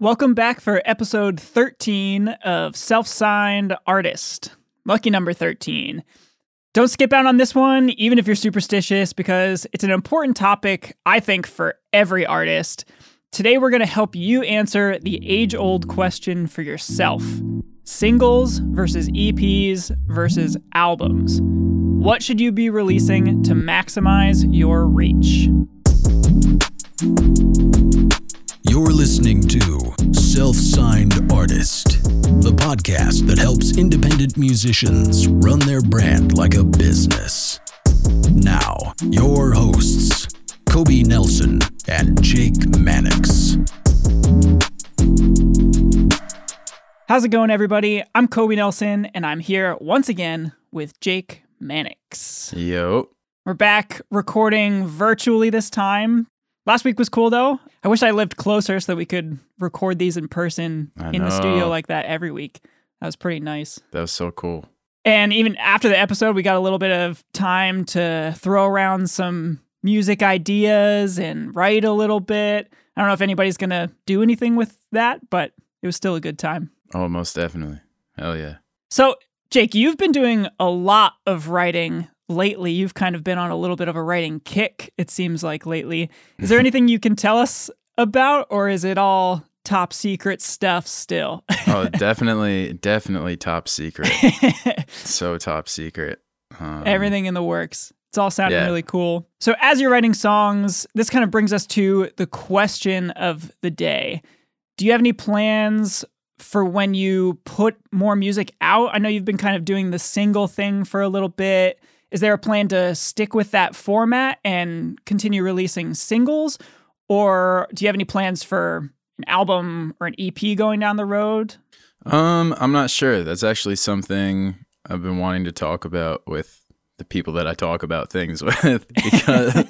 Welcome back for episode 13 of Self Signed Artist. Lucky number 13. Don't skip out on this one, even if you're superstitious, because it's an important topic, I think, for every artist. Today, we're going to help you answer the age old question for yourself singles versus EPs versus albums. What should you be releasing to maximize your reach? You're listening to Self Signed Artist, the podcast that helps independent musicians run their brand like a business. Now, your hosts, Kobe Nelson and Jake Mannix. How's it going, everybody? I'm Kobe Nelson, and I'm here once again with Jake Mannix. Yo. We're back recording virtually this time Last week was cool though. I wish I lived closer so that we could record these in person I in the studio like that every week. That was pretty nice. That was so cool. And even after the episode, we got a little bit of time to throw around some music ideas and write a little bit. I don't know if anybody's going to do anything with that, but it was still a good time. Oh, most definitely. Hell yeah. So, Jake, you've been doing a lot of writing lately. You've kind of been on a little bit of a writing kick, it seems like lately. Is there anything you can tell us about, or is it all top secret stuff still? Oh, definitely, definitely top secret. so top secret. Um, Everything in the works. It's all sounding Yeah. really cool. So, as you're writing songs, this kind of brings us to the question of the day. Do you have any plans for when you put more music out? I know you've been kind of doing the single thing for a little bit. Is there a plan to stick with that format and continue releasing singles? Or do you have any plans for an album or an EP going down the road? Um, I'm not sure. That's actually something I've been wanting to talk about with the people that I talk about things with because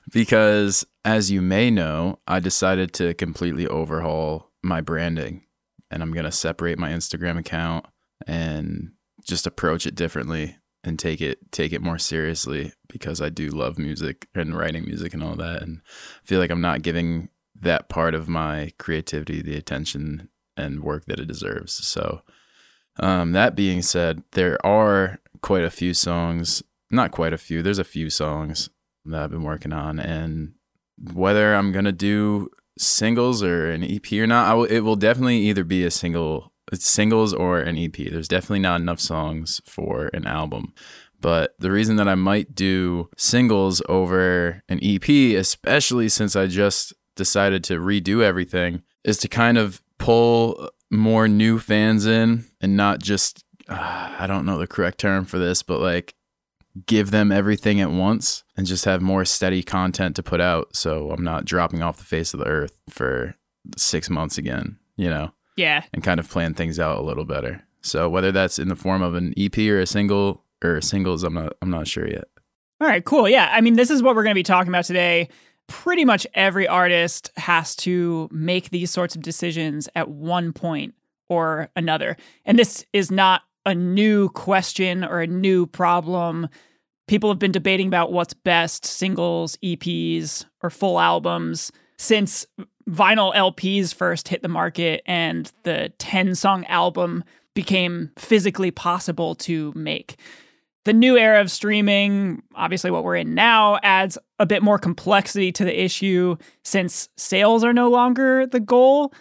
because as you may know, I decided to completely overhaul my branding and I'm going to separate my Instagram account and just approach it differently and take it take it more seriously because I do love music and writing music and all that and feel like I'm not giving that part of my creativity the attention and work that it deserves. So, um, that being said, there are quite a few songs, not quite a few, there's a few songs that I've been working on. And whether I'm going to do singles or an EP or not, it will definitely either be a single, it's singles or an EP. There's definitely not enough songs for an album. But the reason that I might do singles over an EP, especially since I just decided to redo everything, is to kind of pull more new fans in and not just, uh, I don't know the correct term for this, but like give them everything at once and just have more steady content to put out. So I'm not dropping off the face of the earth for six months again, you know, Yeah. and kind of plan things out a little better. So whether that's in the form of an EP or a single or singles, I'm not, I'm not sure yet. All right, cool. Yeah. I mean, this is what we're going to be talking about today. Pretty much every artist has to make these sorts of decisions at one point or another. And this is not a new question or a new problem. People have been debating about what's best singles, EPs, or full albums since vinyl LPs first hit the market and the 10 song album became physically possible to make the new era of streaming, obviously what we're in now, adds a bit more complexity to the issue since sales are no longer the goal.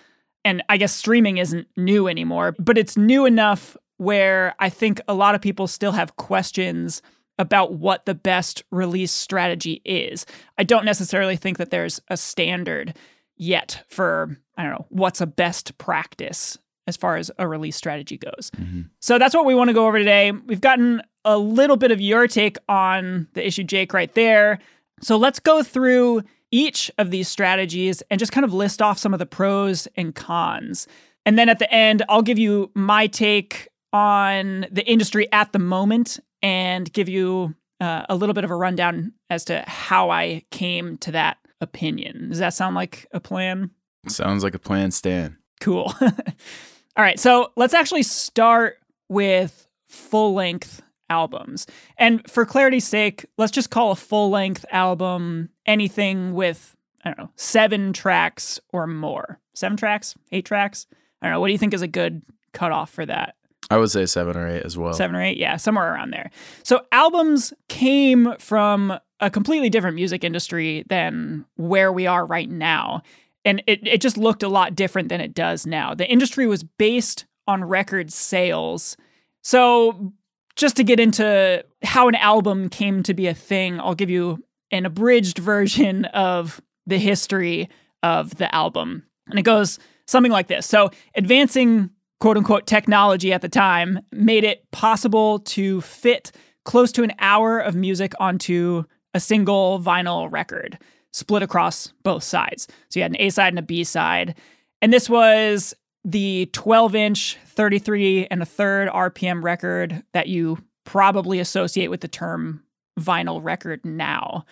And I guess streaming isn't new anymore, but it's new enough where I think a lot of people still have questions about what the best release strategy is. I don't necessarily think that there's a standard yet for, I don't know, what's a best practice as far as a release strategy goes. So that's what we want to go over today. We've gotten a little bit of your take on the issue, Jake, right there. So let's go through each of these strategies and just kind of list off some of the pros and cons. And then at the end, I'll give you my take on the industry at the moment and give you uh, a little bit of a rundown as to how I came to that opinion. Does that sound like a plan? Sounds like a plan, Stan. Cool. All right, so let's actually start with full length albums. And for clarity's sake, let's just call a full length album anything with I don't know, seven tracks or more. Seven tracks, eight tracks. I don't know. What do you think is a good cutoff for that? I would say seven or eight as well. Seven or eight, yeah, somewhere around there. So albums came from a completely different music industry than where we are right now. And it, it just looked a lot different than it does now. The industry was based on record sales. So, just to get into how an album came to be a thing, I'll give you an abridged version of the history of the album. And it goes something like this. So, advancing quote unquote technology at the time made it possible to fit close to an hour of music onto a single vinyl record split across both sides. So you had an A side and a B side. And this was the 12 inch, 33 and a third RPM record that you probably associate with the term vinyl record now.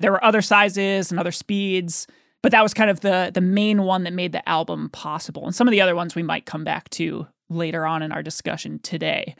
There were other sizes and other speeds, but that was kind of the the main one that made the album possible. And some of the other ones we might come back to later on in our discussion today.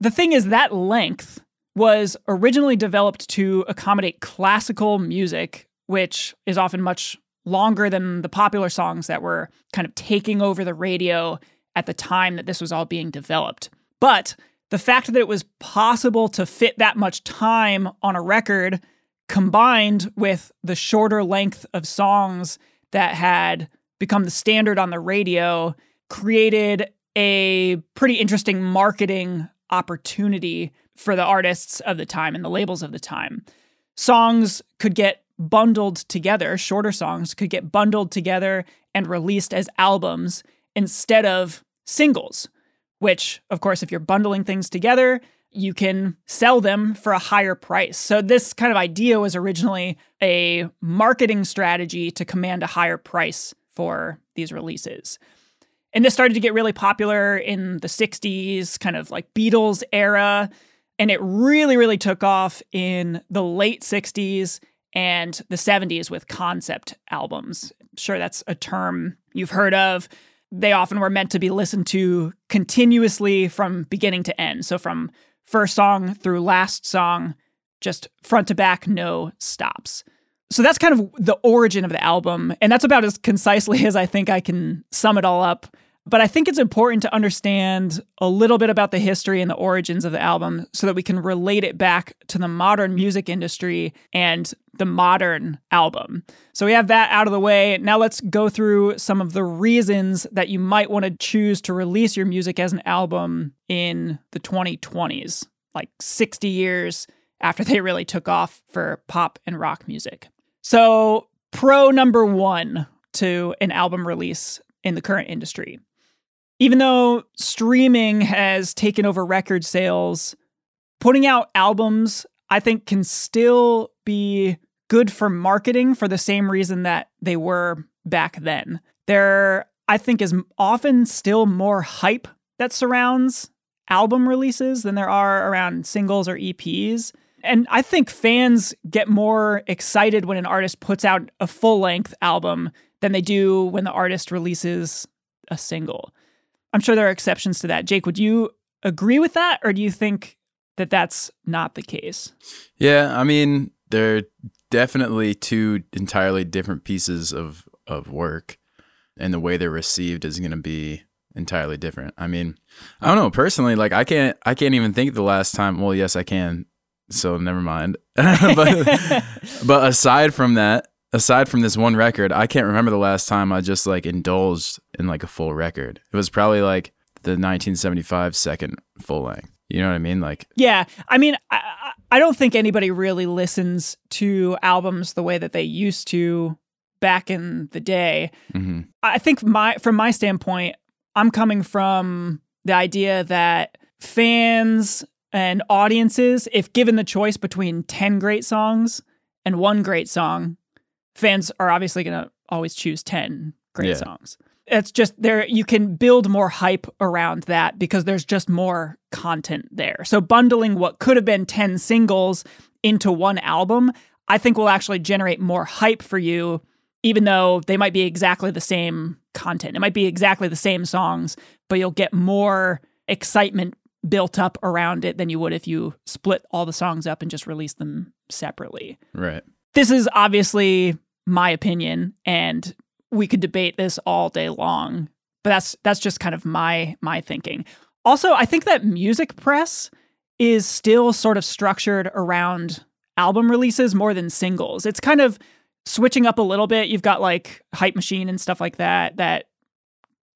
The thing is that length was originally developed to accommodate classical music, which is often much longer than the popular songs that were kind of taking over the radio at the time that this was all being developed. But the fact that it was possible to fit that much time on a record combined with the shorter length of songs that had become the standard on the radio created a pretty interesting marketing opportunity for the artists of the time and the labels of the time. Songs could get bundled together, shorter songs could get bundled together and released as albums instead of singles, which, of course, if you're bundling things together, you can sell them for a higher price. So, this kind of idea was originally a marketing strategy to command a higher price for these releases. And this started to get really popular in the 60s, kind of like Beatles era. And it really, really took off in the late 60s and the 70s with concept albums. Sure, that's a term you've heard of. They often were meant to be listened to continuously from beginning to end. So, from first song through last song, just front to back, no stops. So, that's kind of the origin of the album. And that's about as concisely as I think I can sum it all up. But I think it's important to understand a little bit about the history and the origins of the album so that we can relate it back to the modern music industry and the modern album. So we have that out of the way. Now let's go through some of the reasons that you might want to choose to release your music as an album in the 2020s, like 60 years after they really took off for pop and rock music. So, pro number one to an album release in the current industry even though streaming has taken over record sales, putting out albums, I think, can still be good for marketing for the same reason that they were back then. There, I think, is often still more hype that surrounds album releases than there are around singles or EPs. And I think fans get more excited when an artist puts out a full length album than they do when the artist releases a single. I'm sure there are exceptions to that. Jake, would you agree with that, or do you think that that's not the case? Yeah, I mean, they're definitely two entirely different pieces of of work, and the way they're received is going to be entirely different. I mean, I don't know personally. Like, I can't, I can't even think the last time. Well, yes, I can. So never mind. but but aside from that, aside from this one record, I can't remember the last time I just like indulged in like a full record. It was probably like the 1975 second full length. You know what I mean? Like, yeah. I mean, I, I don't think anybody really listens to albums the way that they used to back in the day. Mm-hmm. I think my from my standpoint, I'm coming from the idea that fans and audiences, if given the choice between 10 great songs and one great song, fans are obviously going to always choose 10 great yeah. songs. It's just there you can build more hype around that because there's just more content there. So bundling what could have been 10 singles into one album, I think will actually generate more hype for you even though they might be exactly the same content. It might be exactly the same songs, but you'll get more excitement built up around it than you would if you split all the songs up and just release them separately. Right. This is obviously my opinion and we could debate this all day long. But that's that's just kind of my my thinking. Also, I think that music press is still sort of structured around album releases more than singles. It's kind of switching up a little bit. You've got like Hype Machine and stuff like that that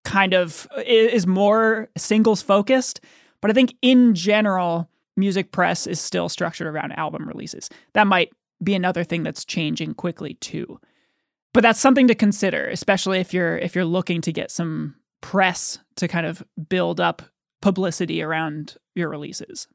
kind of is more singles focused. But I think in general, music press is still structured around album releases. That might be another thing that's changing quickly too. But that's something to consider, especially if you're if you're looking to get some press to kind of build up publicity around your releases.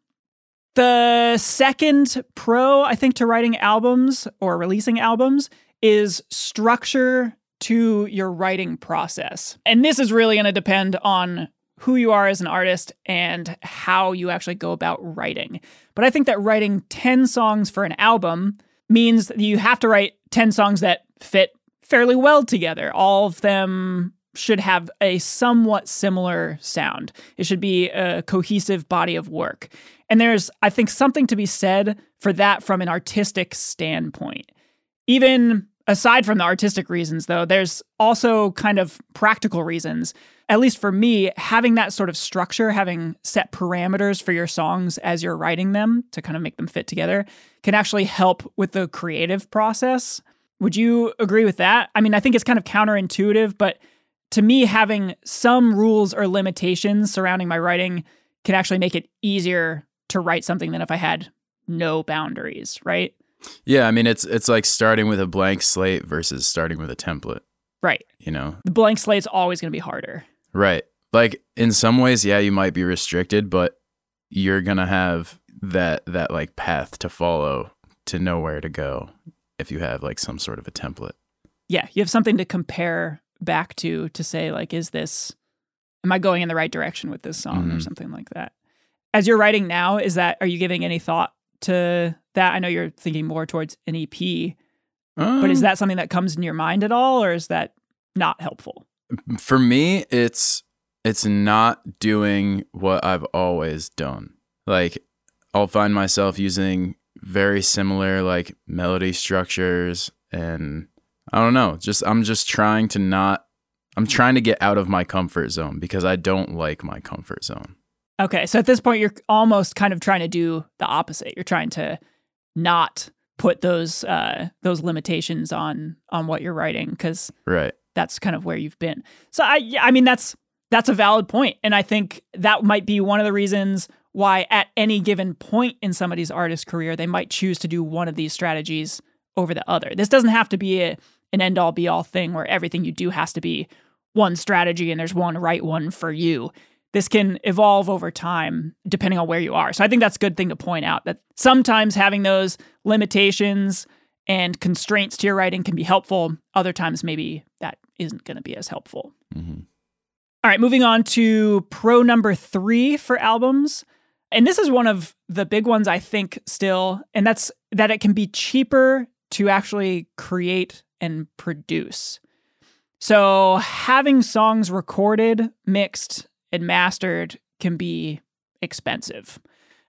The second pro, I think, to writing albums or releasing albums is structure to your writing process. And this is really going to depend on who you are as an artist and how you actually go about writing. But I think that writing 10 songs for an album means that you have to write 10 songs that fit fairly well together. All of them should have a somewhat similar sound. It should be a cohesive body of work. And there's, I think, something to be said for that from an artistic standpoint. Even aside from the artistic reasons, though, there's also kind of practical reasons. At least for me, having that sort of structure, having set parameters for your songs as you're writing them to kind of make them fit together, can actually help with the creative process. Would you agree with that? I mean, I think it's kind of counterintuitive, but to me, having some rules or limitations surrounding my writing can actually make it easier to write something than if I had no boundaries, right? Yeah, I mean it's it's like starting with a blank slate versus starting with a template. Right. You know. The blank slate's always going to be harder. Right. Like in some ways, yeah, you might be restricted, but you're going to have that that like path to follow to know where to go if you have like some sort of a template. Yeah, you have something to compare back to to say like is this am I going in the right direction with this song mm-hmm. or something like that. As you're writing now, is that are you giving any thought to that? I know you're thinking more towards an EP, um, but is um, that something that comes in your mind at all, or is that not helpful? For me, it's it's not doing what I've always done. Like I'll find myself using very similar like melody structures and I don't know, just I'm just trying to not I'm trying to get out of my comfort zone because I don't like my comfort zone. Okay, so at this point you're almost kind of trying to do the opposite. You're trying to not put those uh, those limitations on on what you're writing because right that's kind of where you've been. So I I mean that's that's a valid point, and I think that might be one of the reasons why at any given point in somebody's artist career they might choose to do one of these strategies over the other. This doesn't have to be a, an end all be all thing where everything you do has to be one strategy and there's one right one for you this can evolve over time depending on where you are. So I think that's a good thing to point out that sometimes having those limitations and constraints to your writing can be helpful. Other times, maybe that isn't going to be as helpful. Mm-hmm. All right, moving on to pro number three for albums. And this is one of the big ones, I think, still, and that's that it can be cheaper to actually create and produce. So, having songs recorded, mixed, and mastered can be expensive.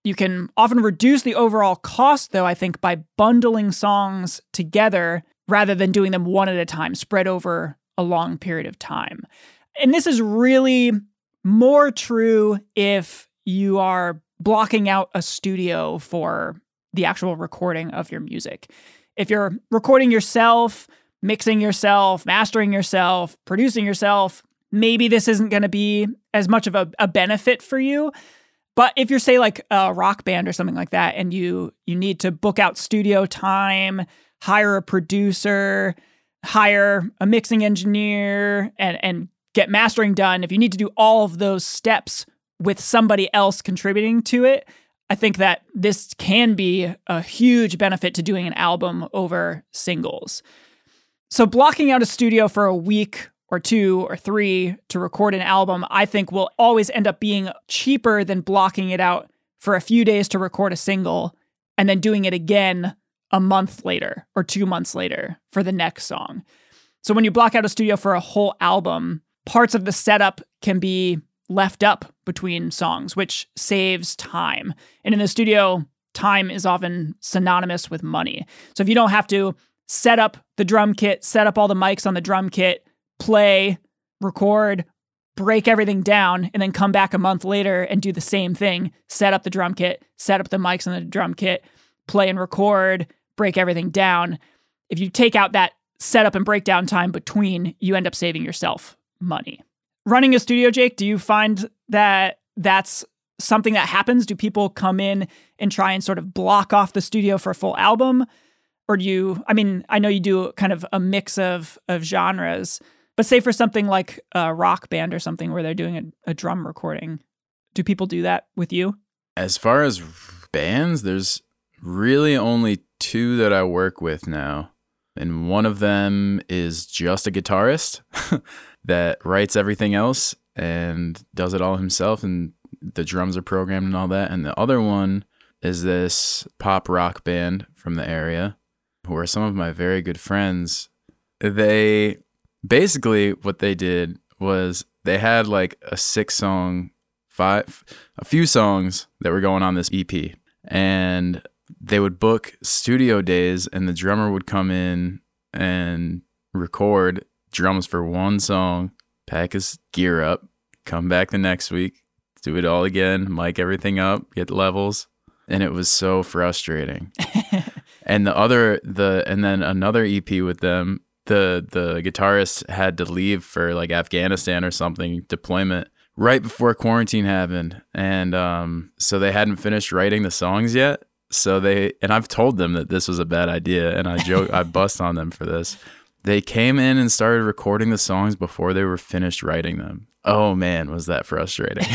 You can often reduce the overall cost, though, I think, by bundling songs together rather than doing them one at a time, spread over a long period of time. And this is really more true if you are blocking out a studio for the actual recording of your music. If you're recording yourself, mixing yourself, mastering yourself, producing yourself, maybe this isn't going to be as much of a, a benefit for you. But if you're say like a rock band or something like that, and you you need to book out studio time, hire a producer, hire a mixing engineer, and and get mastering done, if you need to do all of those steps with somebody else contributing to it, I think that this can be a huge benefit to doing an album over singles. So blocking out a studio for a week or two or three to record an album, I think will always end up being cheaper than blocking it out for a few days to record a single and then doing it again a month later or two months later for the next song. So when you block out a studio for a whole album, parts of the setup can be left up between songs, which saves time. And in the studio, time is often synonymous with money. So if you don't have to set up the drum kit, set up all the mics on the drum kit, play, record, break everything down, and then come back a month later and do the same thing, set up the drum kit, set up the mics on the drum kit, play and record, break everything down. If you take out that setup and breakdown time between, you end up saving yourself money. Running a studio, Jake, do you find that that's something that happens? Do people come in and try and sort of block off the studio for a full album? Or do you, I mean, I know you do kind of a mix of, of genres, but say for something like a rock band or something where they're doing a, a drum recording, do people do that with you? As far as bands, there's really only two that I work with now. And one of them is just a guitarist that writes everything else and does it all himself. And the drums are programmed and all that. And the other one is this pop rock band from the area who are some of my very good friends. They basically what they did was they had like a six song five a few songs that were going on this EP and they would book studio days and the drummer would come in and record drums for one song, pack his gear up, come back the next week, do it all again, mic everything up, get levels. And it was so frustrating. and the other the and then another EP with them, the the guitarist had to leave for like Afghanistan or something deployment right before quarantine happened. And um so they hadn't finished writing the songs yet so they and I've told them that this was a bad idea, and I joke I bust on them for this. They came in and started recording the songs before they were finished writing them. Oh man, was that frustrating.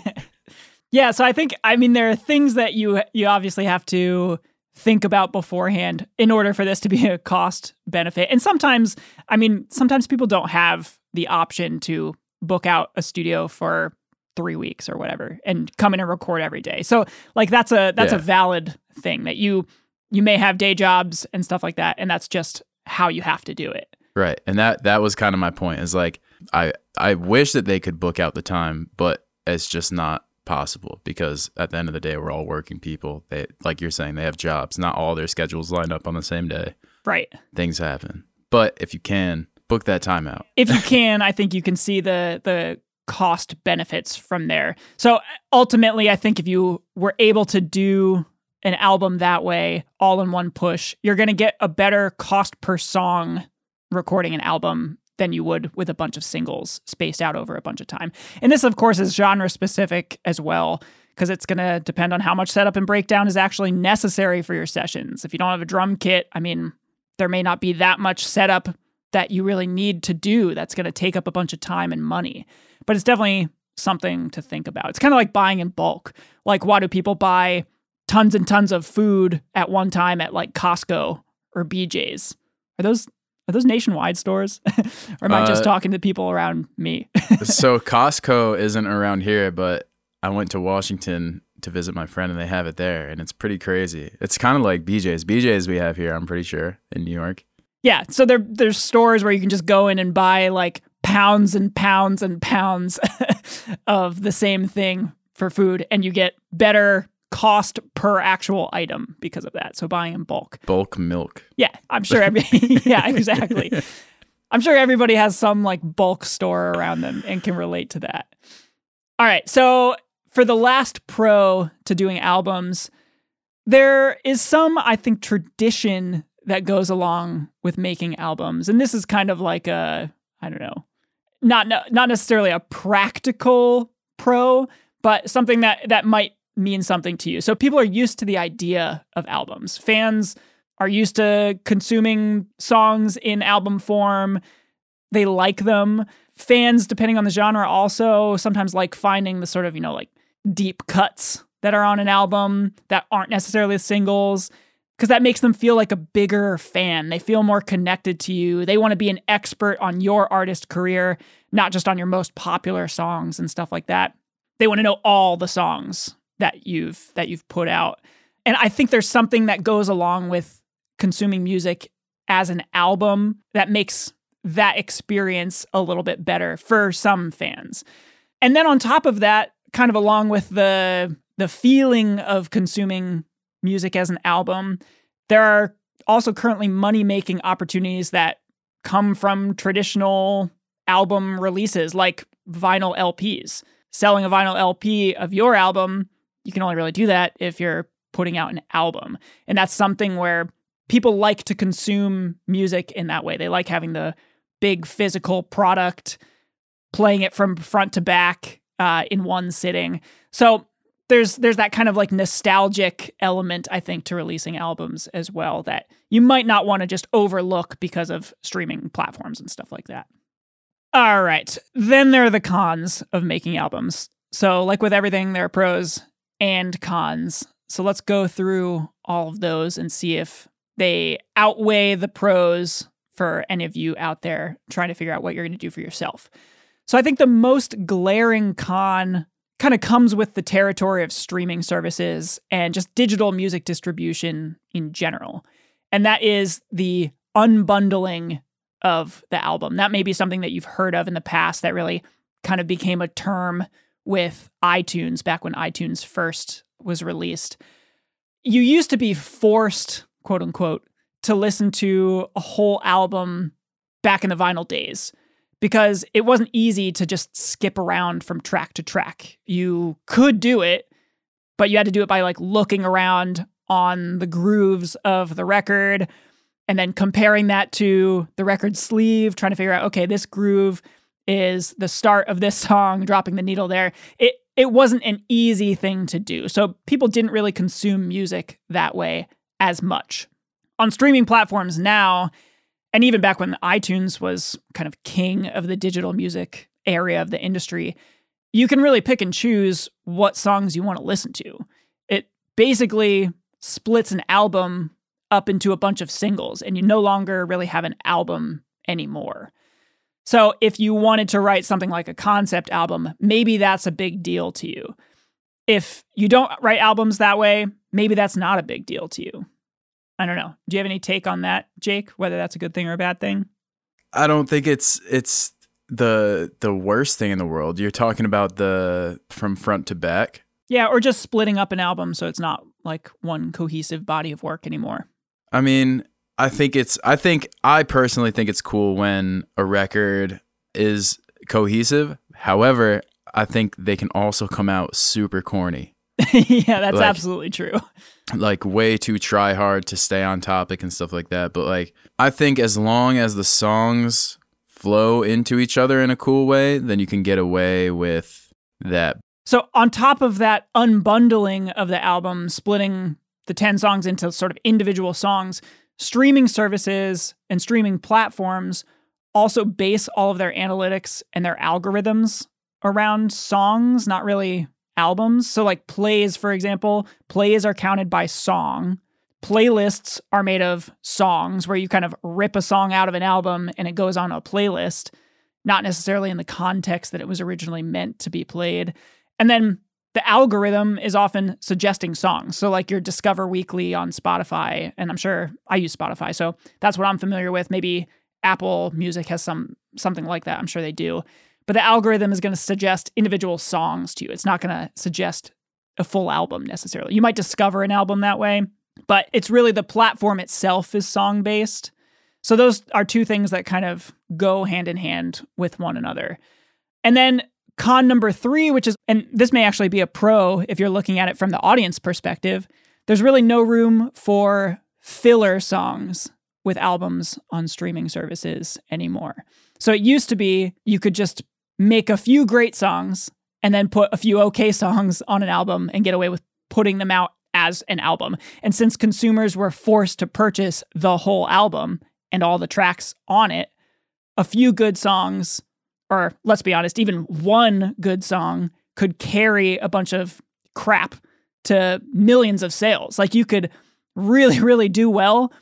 yeah, so I think I mean there are things that you you obviously have to think about beforehand in order for this to be a cost benefit. And sometimes, I mean, sometimes people don't have the option to book out a studio for three weeks or whatever and come in and record every day. So like that's a that's yeah. a valid thing that you you may have day jobs and stuff like that, and that's just how you have to do it. Right. And that that was kind of my point is like I I wish that they could book out the time, but it's just not possible because at the end of the day we're all working people. They like you're saying they have jobs. Not all their schedules line up on the same day. Right. Things happen. But if you can, book that time out. If you can, I think you can see the the cost benefits from there. So ultimately, I think if you were able to do an album that way, all in one push, you're going to get a better cost per song recording an album than you would with a bunch of singles spaced out over a bunch of time. And this, of course, is genre specific as well, because it's going to depend on how much setup and breakdown is actually necessary for your sessions. If you don't have a drum kit, I mean, there may not be that much setup that you really need to do that's going to take up a bunch of time and money but it's definitely something to think about. It's kind of like buying in bulk. Like, why do people buy tons and tons of food at one time at like Costco or BJ's? Are those are those nationwide stores, or am I just uh, talking to people around me? so Costco isn't around here, but I went to Washington to visit my friend, and they have it there, and it's pretty crazy. It's kind of like BJ's. BJ's we have here, I'm pretty sure, in New York. Yeah, so there there's stores where you can just go in and buy like pounds and pounds and pounds of the same thing for food and you get better cost per actual item because of that. So buying in bulk. Bulk milk. Yeah, I'm sure every yeah, exactly. I'm sure everybody has some like bulk store around them and can relate to that. All right. So for the last pro to doing albums, there is some I think tradition that goes along with making albums. And this is kind of like a I don't know, not not necessarily a practical pro, but something that that might mean something to you. So people are used to the idea of albums. Fans are used to consuming songs in album form. They like them. Fans, depending on the genre, also sometimes like finding the sort of, you know, like deep cuts that are on an album that aren't necessarily singles because that makes them feel like a bigger fan. They feel more connected to you. They want to be an expert on your artist career, not just on your most popular songs and stuff like that. They want to know all the songs that you've that you've put out. And I think there's something that goes along with consuming music as an album that makes that experience a little bit better for some fans. And then on top of that, kind of along with the the feeling of consuming music as an album, there are also currently money making opportunities that come from traditional album releases like vinyl LPs. Selling a vinyl LP of your album, you can only really do that if you're putting out an album. And that's something where people like to consume music in that way. They like having the big physical product, playing it from front to back uh, in one sitting. So there's there's that kind of like nostalgic element I think to releasing albums as well that you might not want to just overlook because of streaming platforms and stuff like that. All right. Then there are the cons of making albums. So like with everything there are pros and cons. So let's go through all of those and see if they outweigh the pros for any of you out there trying to figure out what you're going to do for yourself. So I think the most glaring con kind of comes with the territory of streaming services and just digital music distribution in general. And that is the unbundling of the album. That may be something that you've heard of in the past that really kind of became a term with iTunes back when iTunes first was released. You used to be forced, quote unquote, to listen to a whole album back in the vinyl days because it wasn't easy to just skip around from track to track. You could do it, but you had to do it by like looking around on the grooves of the record and then comparing that to the record sleeve, trying to figure out, okay, this groove is the start of this song, dropping the needle there. It it wasn't an easy thing to do. So people didn't really consume music that way as much. On streaming platforms now, and even back when iTunes was kind of king of the digital music area of the industry, you can really pick and choose what songs you want to listen to. It basically splits an album up into a bunch of singles, and you no longer really have an album anymore. So if you wanted to write something like a concept album, maybe that's a big deal to you. If you don't write albums that way, maybe that's not a big deal to you. I don't know. Do you have any take on that, Jake? Whether that's a good thing or a bad thing? I don't think it's it's the the worst thing in the world. You're talking about the from front to back. Yeah, or just splitting up an album so it's not like one cohesive body of work anymore. I mean, I think it's I think I personally think it's cool when a record is cohesive. However, I think they can also come out super corny. yeah, that's like, absolutely true. Like way too try hard to stay on topic and stuff like that. But like I think as long as the songs flow into each other in a cool way, then you can get away with that. So on top of that unbundling of the album, splitting the 10 songs into sort of individual songs, streaming services and streaming platforms also base all of their analytics and their algorithms around songs, not really albums. So, like plays, for example, plays are counted by song. Playlists are made of songs where you kind of rip a song out of an album and it goes on a playlist, not necessarily in the context that it was originally meant to be played. And then the algorithm is often suggesting songs. So, like your Discover Weekly on Spotify, and I'm sure I use Spotify, so that's what I'm familiar with. Maybe Apple Music has some something like that. I'm sure they do. But the algorithm is going to suggest individual songs to you. It's not going to suggest a full album necessarily. You might discover an album that way, but it's really the platform itself is song based. So those are two things that kind of go hand in hand with one another. And then Con number three, which is, and this may actually be a pro if you're looking at it from the audience perspective, there's really no room for filler songs with albums on streaming services anymore. So it used to be you could just make a few great songs and then put a few okay songs on an album and get away with putting them out as an album. And since consumers were forced to purchase the whole album and all the tracks on it, a few good songs or let's be honest, even one good song could carry a bunch of crap to millions of sales. Like you could really, really do well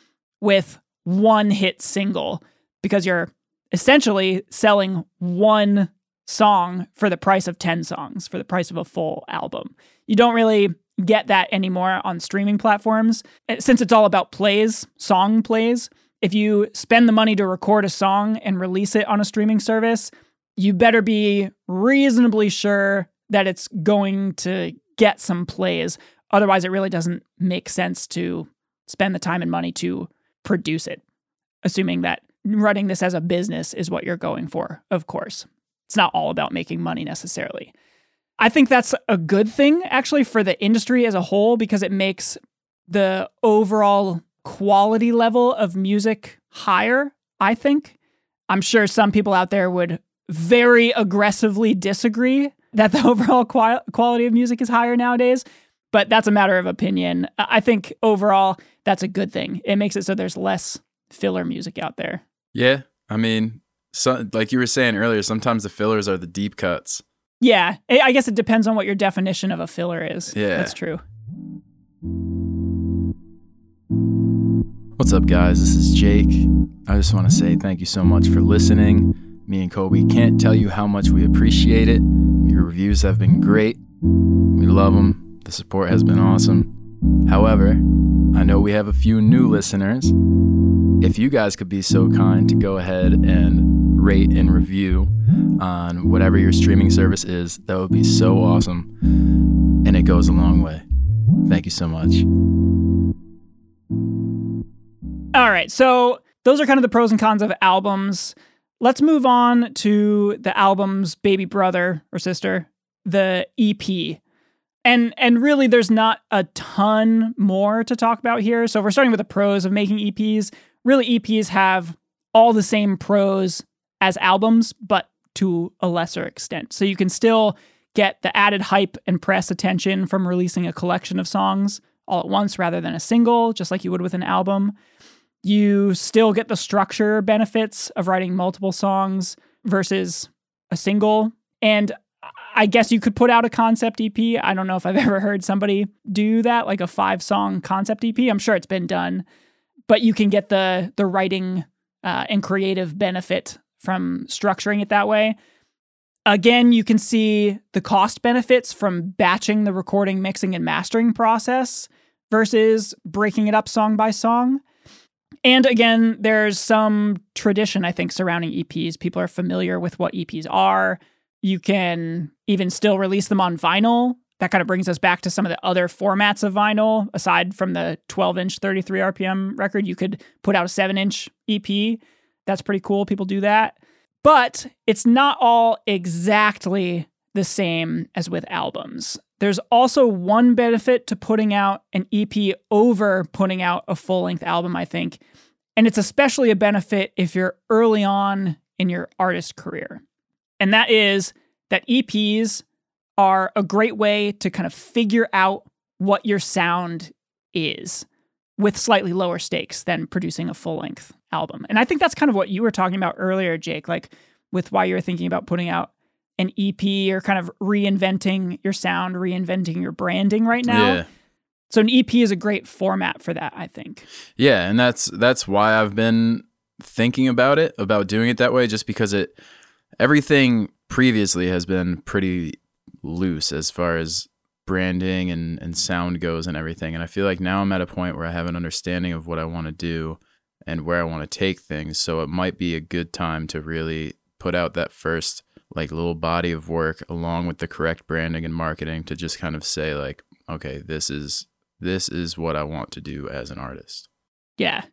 with one hit single because you're essentially selling one song for the price of 10 songs, for the price of a full album. You don't really get that anymore on streaming platforms. Eh, since it's all about plays, song plays, if you spend the money to record a song and release it on a streaming service, you better be reasonably sure that it's going to get some plays. Otherwise, it really doesn't make sense to spend the time and money to produce it, assuming that running this as a business is what you're going for, of course. It's not all about making money necessarily. I think that's a good thing actually for the industry as a whole because it makes the overall quality level of music higher, I think. I'm sure some people out there would very aggressively disagree that the overall quality of music is higher nowadays, but that's a matter of opinion. I think overall that's a good thing. It makes it so there's less filler music out there. Yeah, I mean, so, like you were saying earlier, sometimes the fillers are the deep cuts. Yeah, I guess it depends on what your definition of a filler is. Yeah, that's true. What's up, guys? This is Jake. I just want to say thank you so much for listening. Me and Kobe can't tell you how much we appreciate it. Your reviews have been great. We love them. The support has been awesome. However, I know we have a few new listeners. If you guys could be so kind to go ahead and rate and review on whatever your streaming service is, that would be so awesome. And it goes a long way. Thank you so much. All right. So, those are kind of the pros and cons of albums. Let's move on to the album's baby brother or sister, the EP and and really there's not a ton more to talk about here. So we're starting with the pros of making eps really eps have all the same pros as albums but to a lesser extent. So you can still get the added hype and press attention from releasing a collection of songs all at once rather than a single just like you would with an album you still get the structure benefits of writing multiple songs versus a single and I guess you could put out a concept EP. I don't know if I've ever heard somebody do that, like a five song concept EP. I'm sure it's been done, but you can get the the writing uh, and creative benefit from structuring it that way. Again, you can see the cost benefits from batching the recording, mixing, and mastering process versus breaking it up song by song. And again, there's some tradition, I think, surrounding EPs. People are familiar with what EPs are. You can even still release them on vinyl. That kind of brings us back to some of the other formats of vinyl. Aside from the 12 inch 33 RPM record, you could put out a 7 inch EP. That's pretty cool. People do that. But it's not all exactly the same as with albums. There's also one benefit to putting out an EP over putting out a full length album, I think. And it's especially a benefit if you're early on in your artist career and that is that EPs are a great way to kind of figure out what your sound is with slightly lower stakes than producing a full length album. And I think that's kind of what you were talking about earlier, Jake, like with why you were thinking about putting out an EP or kind of reinventing your sound, reinventing your branding right now. Yeah. So an EP is a great format for that, I think. Yeah, and that's that's why I've been thinking about it, about doing it that way just because it everything previously has been pretty loose as far as branding and, and sound goes and everything. And I feel like now I'm at a point where I have an understanding of what I want to do and where I want to take things. So it might be a good time to really put out that first like little body of work along with the correct branding and marketing to just kind of say like, okay, this is this is what I want to do as an artist. Yeah.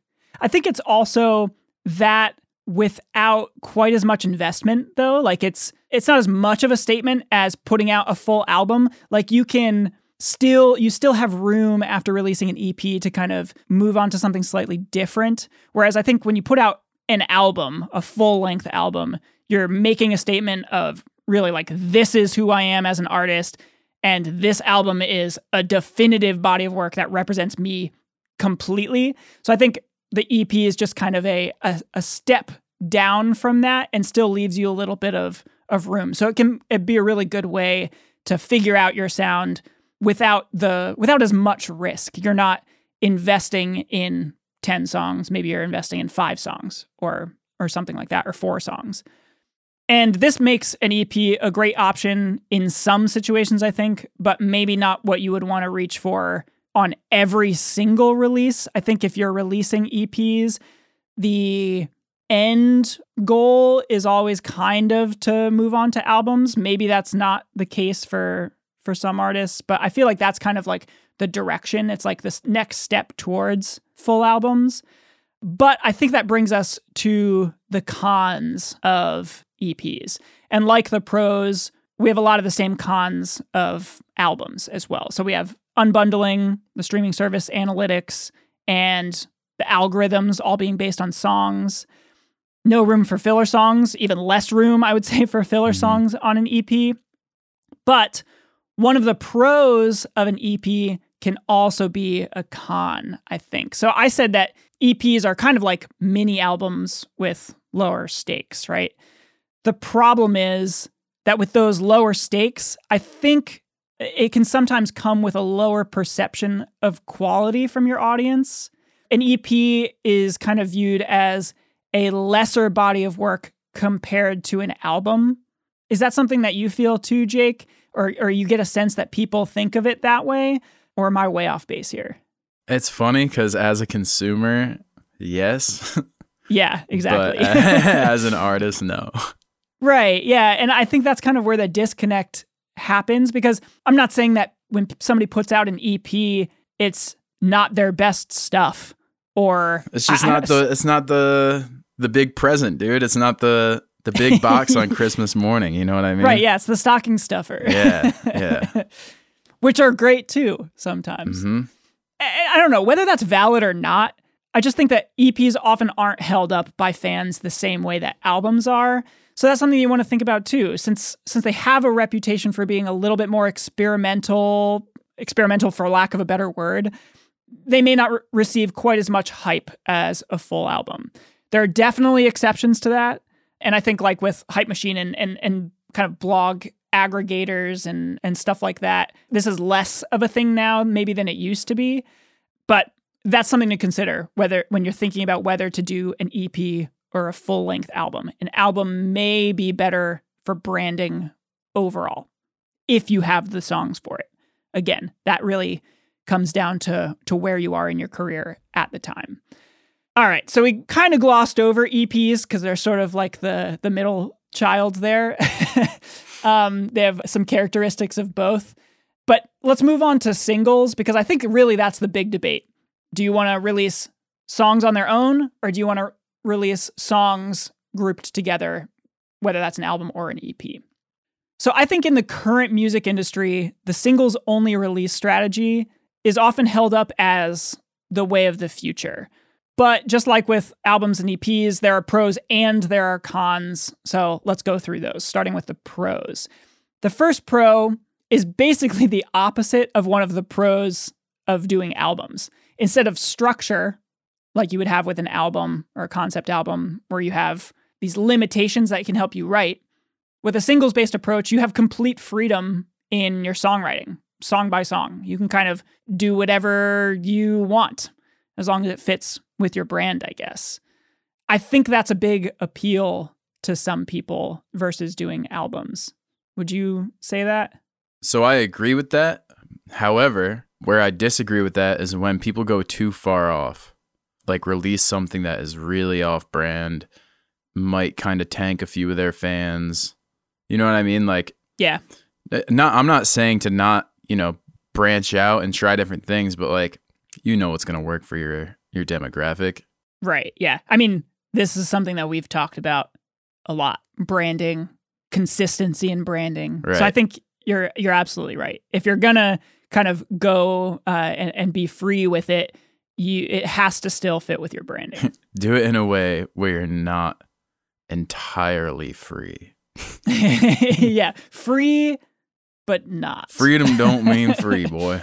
I think it's also that without quite as much investment though like it's it's not as much of a statement as putting out a full album like you can still you still have room after releasing an EP to kind of move on to something slightly different whereas i think when you put out an album a full length album you're making a statement of really like this is who i am as an artist and this album is a definitive body of work that represents me completely so i think the EP is just kind of a, a, a step down from that and still leaves you a little bit of of room. So it can it be a really good way to figure out your sound without the without as much risk. You're not investing in 10 songs, maybe you're investing in 5 songs or or something like that or 4 songs. And this makes an EP a great option in some situations I think, but maybe not what you would want to reach for on every single release. I think if you're releasing EPs, the end goal is always kind of to move on to albums. Maybe that's not the case for for some artists, but I feel like that's kind of like the direction. It's like this next step towards full albums. But I think that brings us to the cons of EPs. And like the pros, we have a lot of the same cons of albums as well. So we have unbundling, the streaming service analytics, and the algorithms all being based on songs. No room for filler songs, even less room, I would say, for filler mm-hmm. songs on an EP. But one of the pros of an EP can also be a con, I think. So I said that EPs are kind of like mini albums with lower stakes, right? The problem is that with those lower stakes, I think it can sometimes come with a lower perception of quality from your audience. An EP is kind of viewed as a lesser body of work compared to an album. Is that something that you feel too, Jake? Or, or you get a sense that people think of it that way? Or am I way off base here? It's funny because as a consumer, yes. Yeah, exactly. as an artist, no. Right. Yeah. And I think that's kind of where the disconnect happens because I'm not saying that when somebody puts out an EP, it's not their best stuff or it's just I, not the it's not the the big present, dude. It's not the the big box on Christmas morning. You know what I mean? Right. Yeah. It's the stocking stuffer. Yeah. Yeah. Which are great too sometimes. Mm-hmm. I, I don't know whether that's valid or not. I just think that EPs often aren't held up by fans the same way that albums are. So that's something you want to think about too, since since they have a reputation for being a little bit more experimental, experimental for lack of a better word. They may not re- receive quite as much hype as a full album. There are definitely exceptions to that, and I think like with Hype Machine and and and kind of blog aggregators and and stuff like that, this is less of a thing now maybe than it used to be. But that's something to consider whether when you're thinking about whether to do an EP or a full length album. An album may be better for branding overall if you have the songs for it. Again, that really comes down to to where you are in your career at the time. All right, so we kind of glossed over EPs because they're sort of like the the middle child there. um, they have some characteristics of both. But let's move on to singles because I think really that's the big debate. Do you want to release songs on their own or do you want to release songs grouped together, whether that's an album or an EP? So I think in the current music industry, the singles only release strategy is often held up as the way of the future. But just like with albums and EPs, there are pros and there are cons. So let's go through those, starting with the pros. The first pro is basically the opposite of one of the pros of doing albums instead of structure, like you would have with an album or a concept album, where you have these limitations that can help you write, with a singles based approach, you have complete freedom in your songwriting, song by song. You can kind of do whatever you want as long as it fits with your brand, I guess. I think that's a big appeal to some people versus doing albums. Would you say that? So I agree with that. However, where I disagree with that is when people go too far off, like release something that is really off brand, might kind of tank a few of their fans. You know what I mean? Like, yeah. Not, I'm not saying to not, you know, branch out and try different things, but like, you know what's going to work for your your demographic. Right. Yeah. I mean, this is something that we've talked about a lot. Branding, consistency in branding. Right. So I think you're you're absolutely right. If you're gonna kind of go uh, and, and be free with it, you it has to still fit with your branding. Do it in a way where you're not entirely free. yeah, free but not. Freedom don't mean free, boy.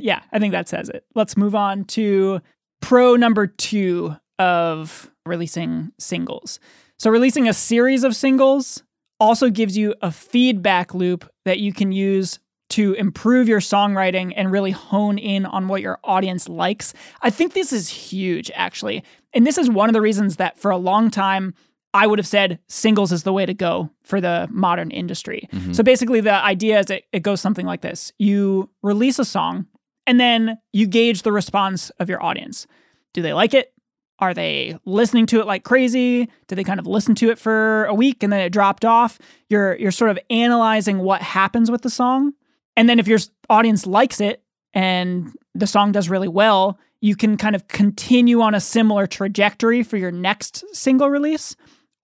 yeah, I think that says it. Let's move on to pro number 2 of releasing singles. So releasing a series of singles also gives you a feedback loop that you can use to improve your songwriting and really hone in on what your audience likes. I think this is huge, actually. And this is one of the reasons that for a long time, I would have said singles is the way to go for the modern industry. Mm-hmm. So basically, the idea is it, it goes something like this you release a song, and then you gauge the response of your audience. Do they like it? Are they listening to it like crazy? Did they kind of listen to it for a week and then it dropped off? You're you're sort of analyzing what happens with the song and then if your audience likes it and the song does really well, you can kind of continue on a similar trajectory for your next single release.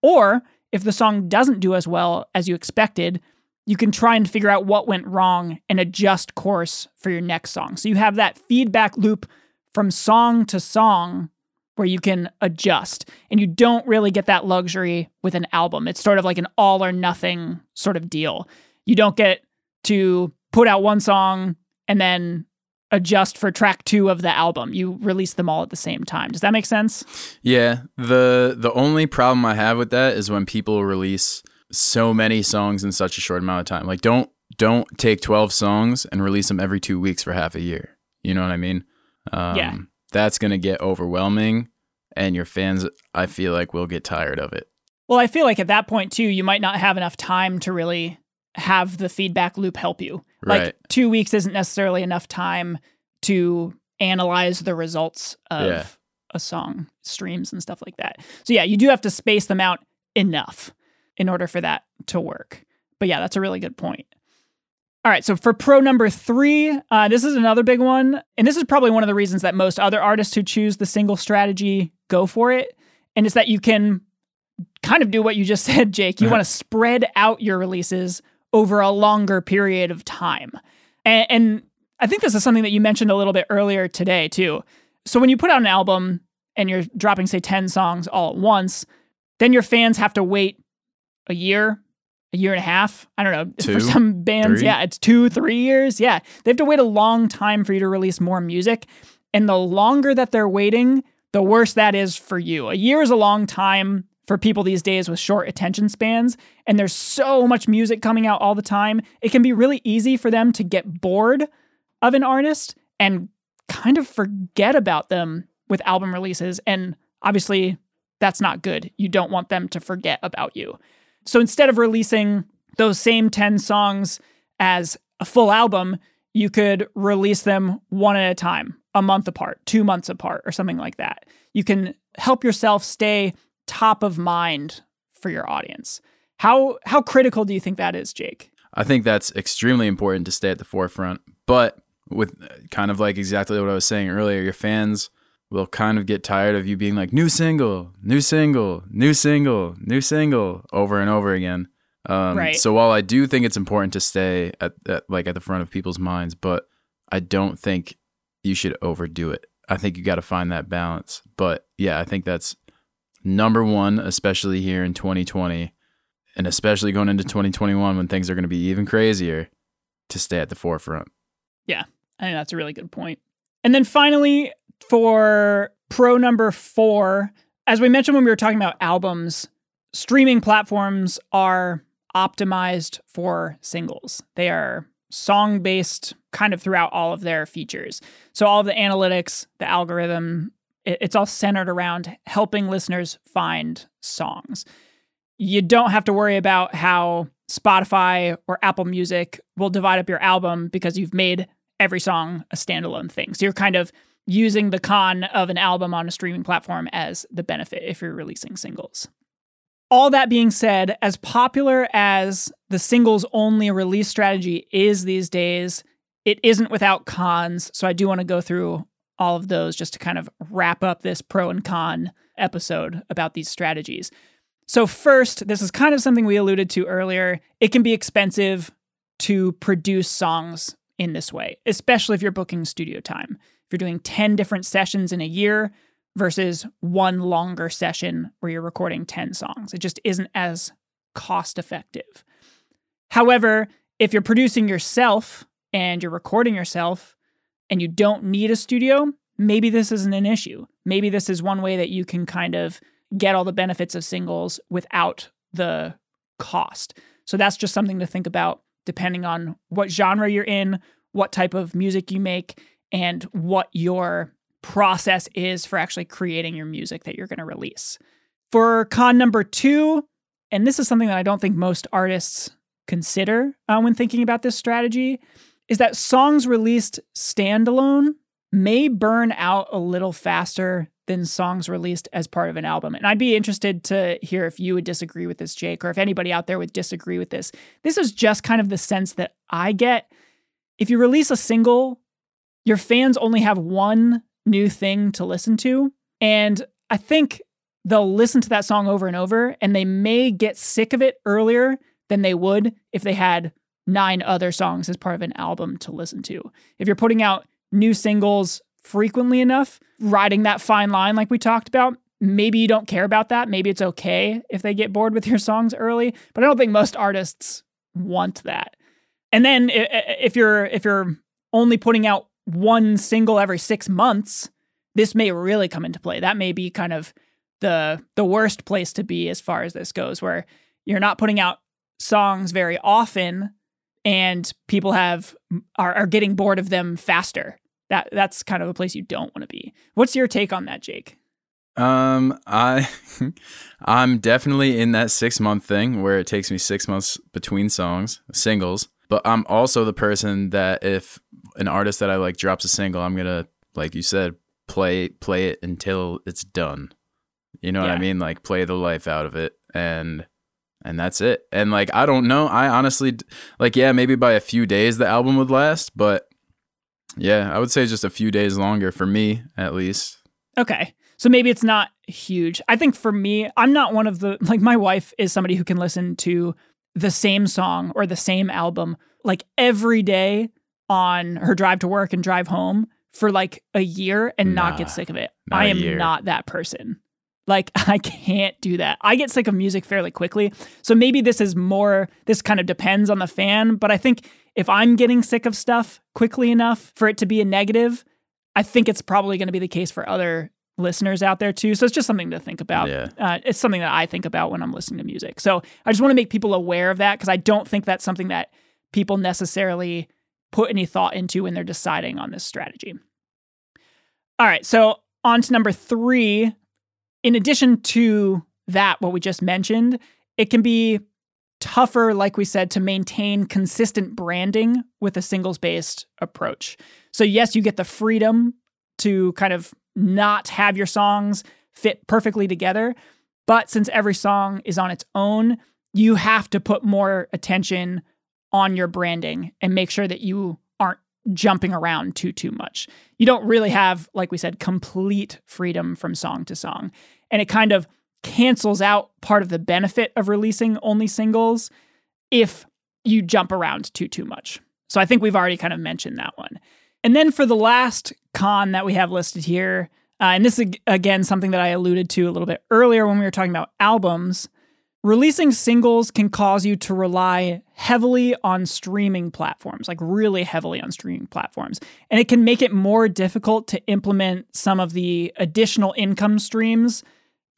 Or if the song doesn't do as well as you expected, you can try and figure out what went wrong and adjust course for your next song. So you have that feedback loop from song to song where you can adjust. And you don't really get that luxury with an album. It's sort of like an all or nothing sort of deal. You don't get to put out one song and then adjust for track 2 of the album. You release them all at the same time. Does that make sense? Yeah. The the only problem I have with that is when people release so many songs in such a short amount of time. Like don't don't take 12 songs and release them every 2 weeks for half a year. You know what I mean? Um, yeah. That's going to get overwhelming and your fans I feel like will get tired of it. Well, I feel like at that point too, you might not have enough time to really have the feedback loop help you. Like Right. two weeks isn't necessarily enough time to analyze the results of Yeah. a song streams and stuff like that. So yeah, you do have to space them out enough in order for that to work. But yeah, that's a really good point. All right, so for pro number three, uh, this is another big one. And this is probably one of the reasons that most other artists who choose the single strategy go for it. And it's that you can kind of do what you just said, Jake. You want to spread out your releases over a longer period of time. And, and I think this is something that you mentioned a little bit earlier today, too. So when you put out an album and you're dropping, say, 10 songs all at once, then your fans have to wait a year, a year and a half. I don't know. Two, for some bands, three? yeah, it's two, three years. Yeah. They have to wait a long time for you to release more music. And the longer that they're waiting, the worse that is for you. A year is a long time for people these days with short attention spans, and there's so much music coming out all the time. It can be really easy for them to get bored of an artist and kind of forget about them with album releases. And obviously, that's not good. You don't want them to forget about you. So instead of releasing those same 10 songs as a full album, you could release them one at a time, a month apart, two months apart, or something like that. You can help yourself stay top of mind for your audience. How how critical do you think that is, Jake? I think that's extremely important to stay at the forefront. But with kind of like exactly what I was saying earlier, your fans will kind of get tired of you being like new single, new single, new single, new single over and over again. Um, Right. So while I do think it's important to stay at, at like at the front of people's minds, but I don't think you should overdo it. I think you got to find that balance. But yeah, I think that's number one, especially here in 2020, and especially going into 2021 when things are going to be even crazier, to stay at the forefront. Yeah, I think that's a really good point. And then finally, for pro number four, as we mentioned when we were talking about albums, streaming platforms are optimized for singles. They are song based kind of throughout all of their features. So, all of the analytics, the algorithm, it- it's all centered around helping listeners find songs. You don't have to worry about how Spotify or Apple Music will divide up your album because you've made every song a standalone thing. So you're kind of using the con of an album on a streaming platform as the benefit if you're releasing singles. All that being said, as popular as the singles only release strategy is these days, it isn't without cons. So I do want to go through all of those just to kind of wrap up this pro and con episode about these strategies. So, first, this is kind of something we alluded to earlier. It can be expensive to produce songs in this way, especially if you're booking studio time. If you're doing 10 different sessions in a year versus one longer session where you're recording 10 songs, it just isn't as cost effective. However, if you're producing yourself and you're recording yourself and you don't need a studio, maybe this isn't an issue. Maybe this is one way that you can kind of get all the benefits of singles without the cost. So that's just something to think about depending on what genre you're in, what type of music you make, and what your process is for actually creating your music that you're going to release. For con number two, and this is something that I don't think most artists consider uh, when thinking about this strategy, is that songs released standalone may burn out a little faster than songs released as part of an album. And I'd be interested to hear if you would disagree with this, Jake, or if anybody out there would disagree with this. This is just kind of the sense that I get. If you release a single, your fans only have one new thing to listen to. And I think they'll listen to that song over and over and they may get sick of it earlier than they would if they had nine other songs as part of an album to listen to. If you're putting out new singles frequently enough, riding that fine line like we talked about, maybe you don't care about that. Maybe it's okay if they get bored with your songs early, but I don't think most artists want that. And then if you're if you're only putting out one single every 6 months, this may really come into play. That may be kind of the the worst place to be as far as this goes where you're not putting out songs very often and people have are, are getting bored of them faster. That that's kind of a place you don't want to be. What's your take on that, Jake? Um, I, I'm definitely in that six month thing where it takes me six months between songs, singles. But I'm also the person that if an artist that I like drops a single, I'm gonna, like you said, play play it until it's done. You know yeah. what I mean? Like play the life out of it, and and that's it. And like I don't know. I honestly, like yeah, maybe by a few days the album would last, but yeah, I would say just a few days longer for me at least. Okay. So maybe it's not huge. I think for me, I'm not one of the like my wife is somebody who can listen to the same song or the same album like every day on her drive to work and drive home for like a year and nah, not get sick of it. I am not that person. Like I can't do that. I get sick of music fairly quickly. So maybe this is more this kind of depends on the fan, but I think if I'm getting sick of stuff quickly enough for it to be a negative, I think it's probably going to be the case for other listeners out there too. So it's just something to think about. Yeah. Uh, it's something that I think about when I'm listening to music. So I just want to make people aware of that because I don't think that's something that people necessarily put any thought into when they're deciding on this strategy. All right. So on to number three. In addition to that, what we just mentioned, it can be tougher, like we said, to maintain consistent branding with a singles based approach. So, yes, you get the freedom to kind of not have your songs fit perfectly together. But since every song is on its own, you have to put more attention on your branding and make sure that you jumping around too too much. You don't really have like we said complete freedom from song to song. And it kind of cancels out part of the benefit of releasing only singles if you jump around too too much. So I think we've already kind of mentioned that one. And then for the last con that we have listed here, uh, and this is again something that I alluded to a little bit earlier when we were talking about albums. Releasing singles can cause you to rely heavily on streaming platforms, like really heavily on streaming platforms. And it can make it more difficult to implement some of the additional income streams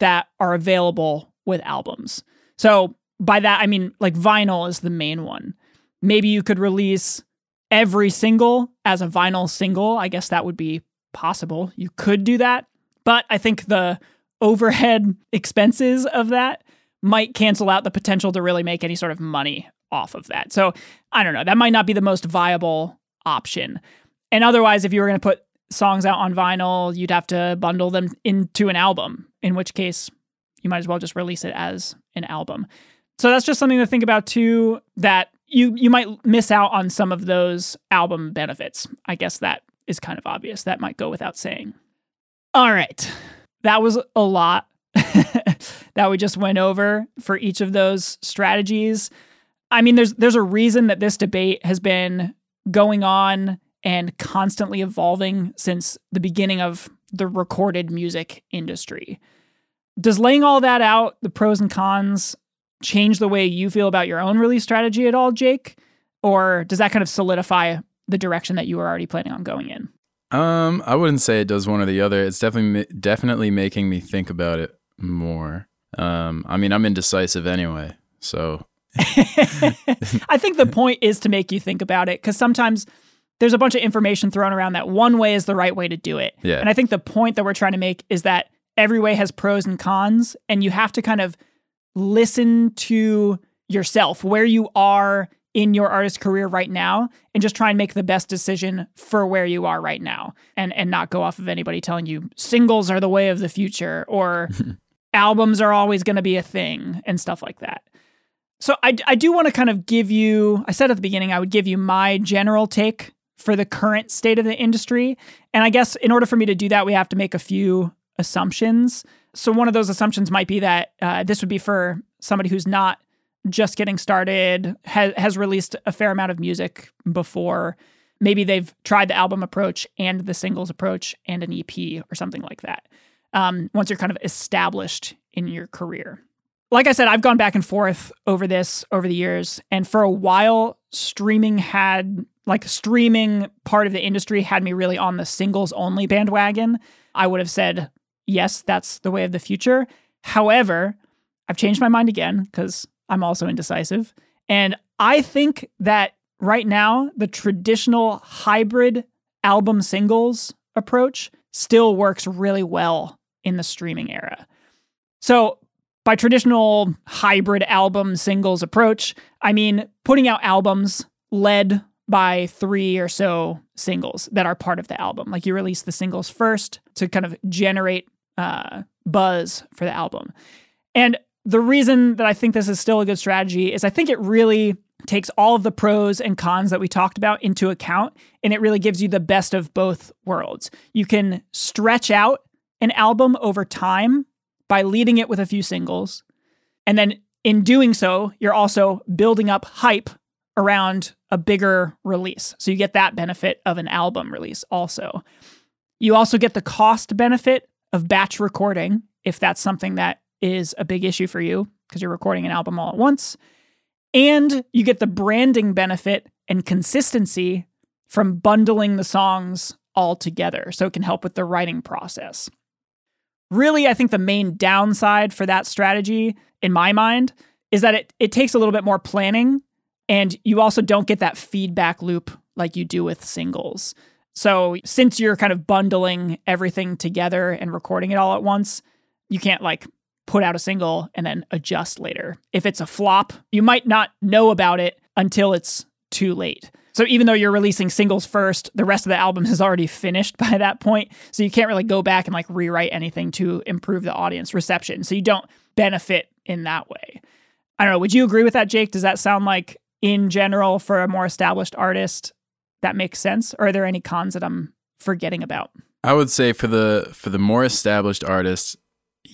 that are available with albums. So, by that, I mean like vinyl is the main one. Maybe you could release every single as a vinyl single. I guess that would be possible. You could do that. But I think the overhead expenses of that might cancel out the potential to really make any sort of money off of that. So I don't know. That might not be the most viable option. And otherwise, if you were going to put songs out on vinyl, you'd have to bundle them into an album, in which case you might as well just release it as an album. So that's just something to think about too that you you might miss out on some of those album benefits. I guess that is kind of obvious. That might go without saying. All right. That was a lot that we just went over for each of those strategies. I mean there's there's a reason that this debate has been going on and constantly evolving since the beginning of the recorded music industry. Does laying all that out, the pros and cons, change the way you feel about your own release strategy at all, Jake? Or does that kind of solidify the direction that you were already planning on going in? Um, I wouldn't say it does one or the other. It's definitely definitely making me think about it more. Um, I mean, I'm indecisive anyway, so I think the point is to make you think about it because sometimes there's a bunch of information thrown around that one way is the right way to do it. Yeah. And I think the point that we're trying to make is that every way has pros and cons, and you have to kind of listen to yourself, where you are in your artist career right now, and just try and make the best decision for where you are right now and, and not go off of anybody telling you singles are the way of the future or albums are always going to be a thing and stuff like that. So I, I do want to kind of give you, I said at the beginning, I would give you my general take for the current state of the industry. And I guess in order for me to do that, we have to make a few assumptions. So, one of those assumptions might be that uh, this would be for somebody who's not just getting started, ha- has released a fair amount of music before. Maybe they've tried the album approach and the singles approach and an EP or something like that. Um, once you're kind of established in your career. Like I said, I've gone back and forth over this over the years. And for a while, streaming had, like, streaming part of the industry had me really on the singles only bandwagon. I would have said, yes, that's the way of the future. However, I've changed my mind again because I'm also indecisive. And I think that right now, the traditional hybrid album singles approach still works really well in the streaming era. So, by traditional hybrid album singles approach, I mean putting out albums led by three or so singles that are part of the album. Like you release the singles first to kind of generate uh, buzz for the album. And the reason that I think this is still a good strategy is I think it really takes all of the pros and cons that we talked about into account and it really gives you the best of both worlds. You can stretch out an album over time by leading it with a few singles. And then in doing so, you're also building up hype around a bigger release. So you get that benefit of an album release also. You also get the cost benefit of batch recording if that's something that is a big issue for you because you're recording an album all at once. And you get the branding benefit and consistency from bundling the songs all together. So it can help with the writing process. Really, I think the main downside for that strategy, in my mind, is that it, it takes a little bit more planning and you also don't get that feedback loop like you do with singles. So, since you're kind of bundling everything together and recording it all at once, you can't like put out a single and then adjust later. If it's a flop, you might not know about it until it's too late. So even though you're releasing singles first, the rest of the album is already finished by that point. So you can't really go back and like rewrite anything to improve the audience reception. So you don't benefit in that way. I don't know. Would you agree with that, Jake? Does that sound like, in general, for a more established artist, that makes sense? Or are there any cons that I'm forgetting about? I would say for the for the more established artists,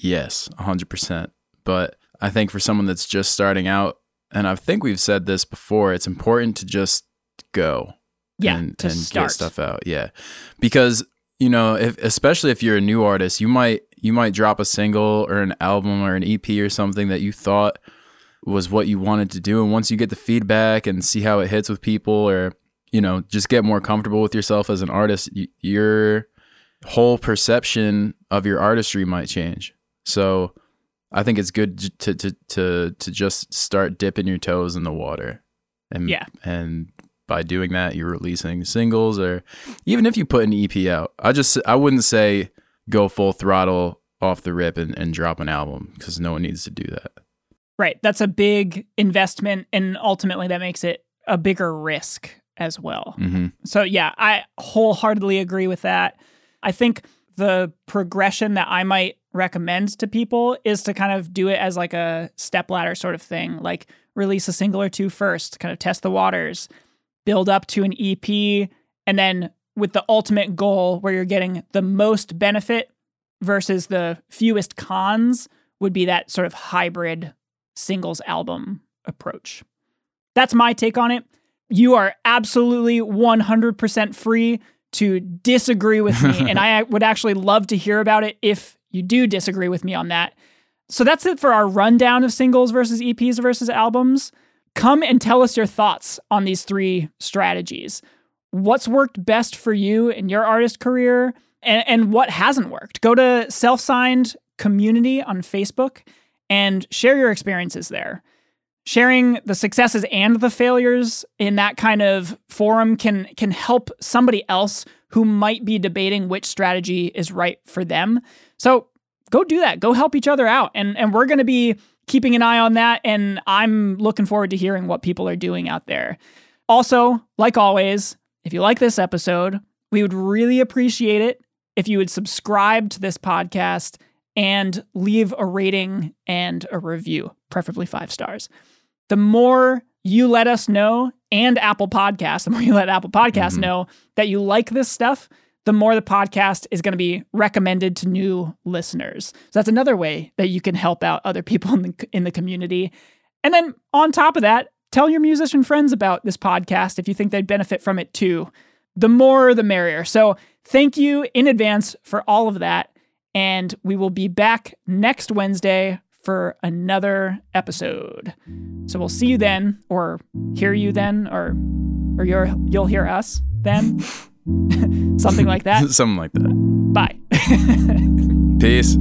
Yes, 100%. But I think for someone that's just starting out, and I think we've said this before, it's important to just go. Yeah, and, to and start. get stuff out. Yeah. Because, you know, if especially if you're a new artist, you might you might drop a single or an album or an EP or something that you thought was what you wanted to do and once you get the feedback and see how it hits with people or you know, just get more comfortable with yourself as an artist, your whole perception of your artistry might change. So I think it's good to to to to just start dipping your toes in the water. And yeah. and by doing that you're releasing singles or even if you put an EP out. I just I wouldn't say go full throttle off the rip and, and drop an album because no one needs to do that. Right. That's a big investment and ultimately that makes it a bigger risk as well. Mm-hmm. So yeah, I wholeheartedly agree with that. I think the progression that I might recommend to people is to kind of do it as like a step ladder sort of thing, like release a single or two first, kind of test the waters, build up to an EP, and then with the ultimate goal where you're getting the most benefit versus the fewest cons would be that sort of hybrid singles album approach. That's my take on it. You are absolutely 100% free to disagree with me. and I would actually love to hear about it if you do disagree with me on that. So that's it for our rundown of singles versus EPs versus albums. Come and tell us your thoughts on these three strategies. What's worked best for you in your artist career and, and what hasn't worked? Go to Self Signed Community on Facebook and share your experiences there sharing the successes and the failures in that kind of forum can can help somebody else who might be debating which strategy is right for them. So go do that. Go help each other out. And and we're going to be keeping an eye on that and I'm looking forward to hearing what people are doing out there. Also, like always, if you like this episode, we would really appreciate it if you would subscribe to this podcast and leave a rating and a review, preferably 5 stars the more you let us know and Apple Podcasts, the more you let Apple Podcasts Mhm. know that you like this stuff, the more the podcast is going to be recommended to new listeners. So that's another way that you can help out other people in the in the community. And then on top of that, tell your musician friends about this podcast if you think they'd benefit from it too. The more the merrier. So thank you in advance for all of that. And we will be back next Wednesday for another episode. So we'll see you then, or hear you then, or or you'll hear us then. Something like that. Something like that. Bye. Peace.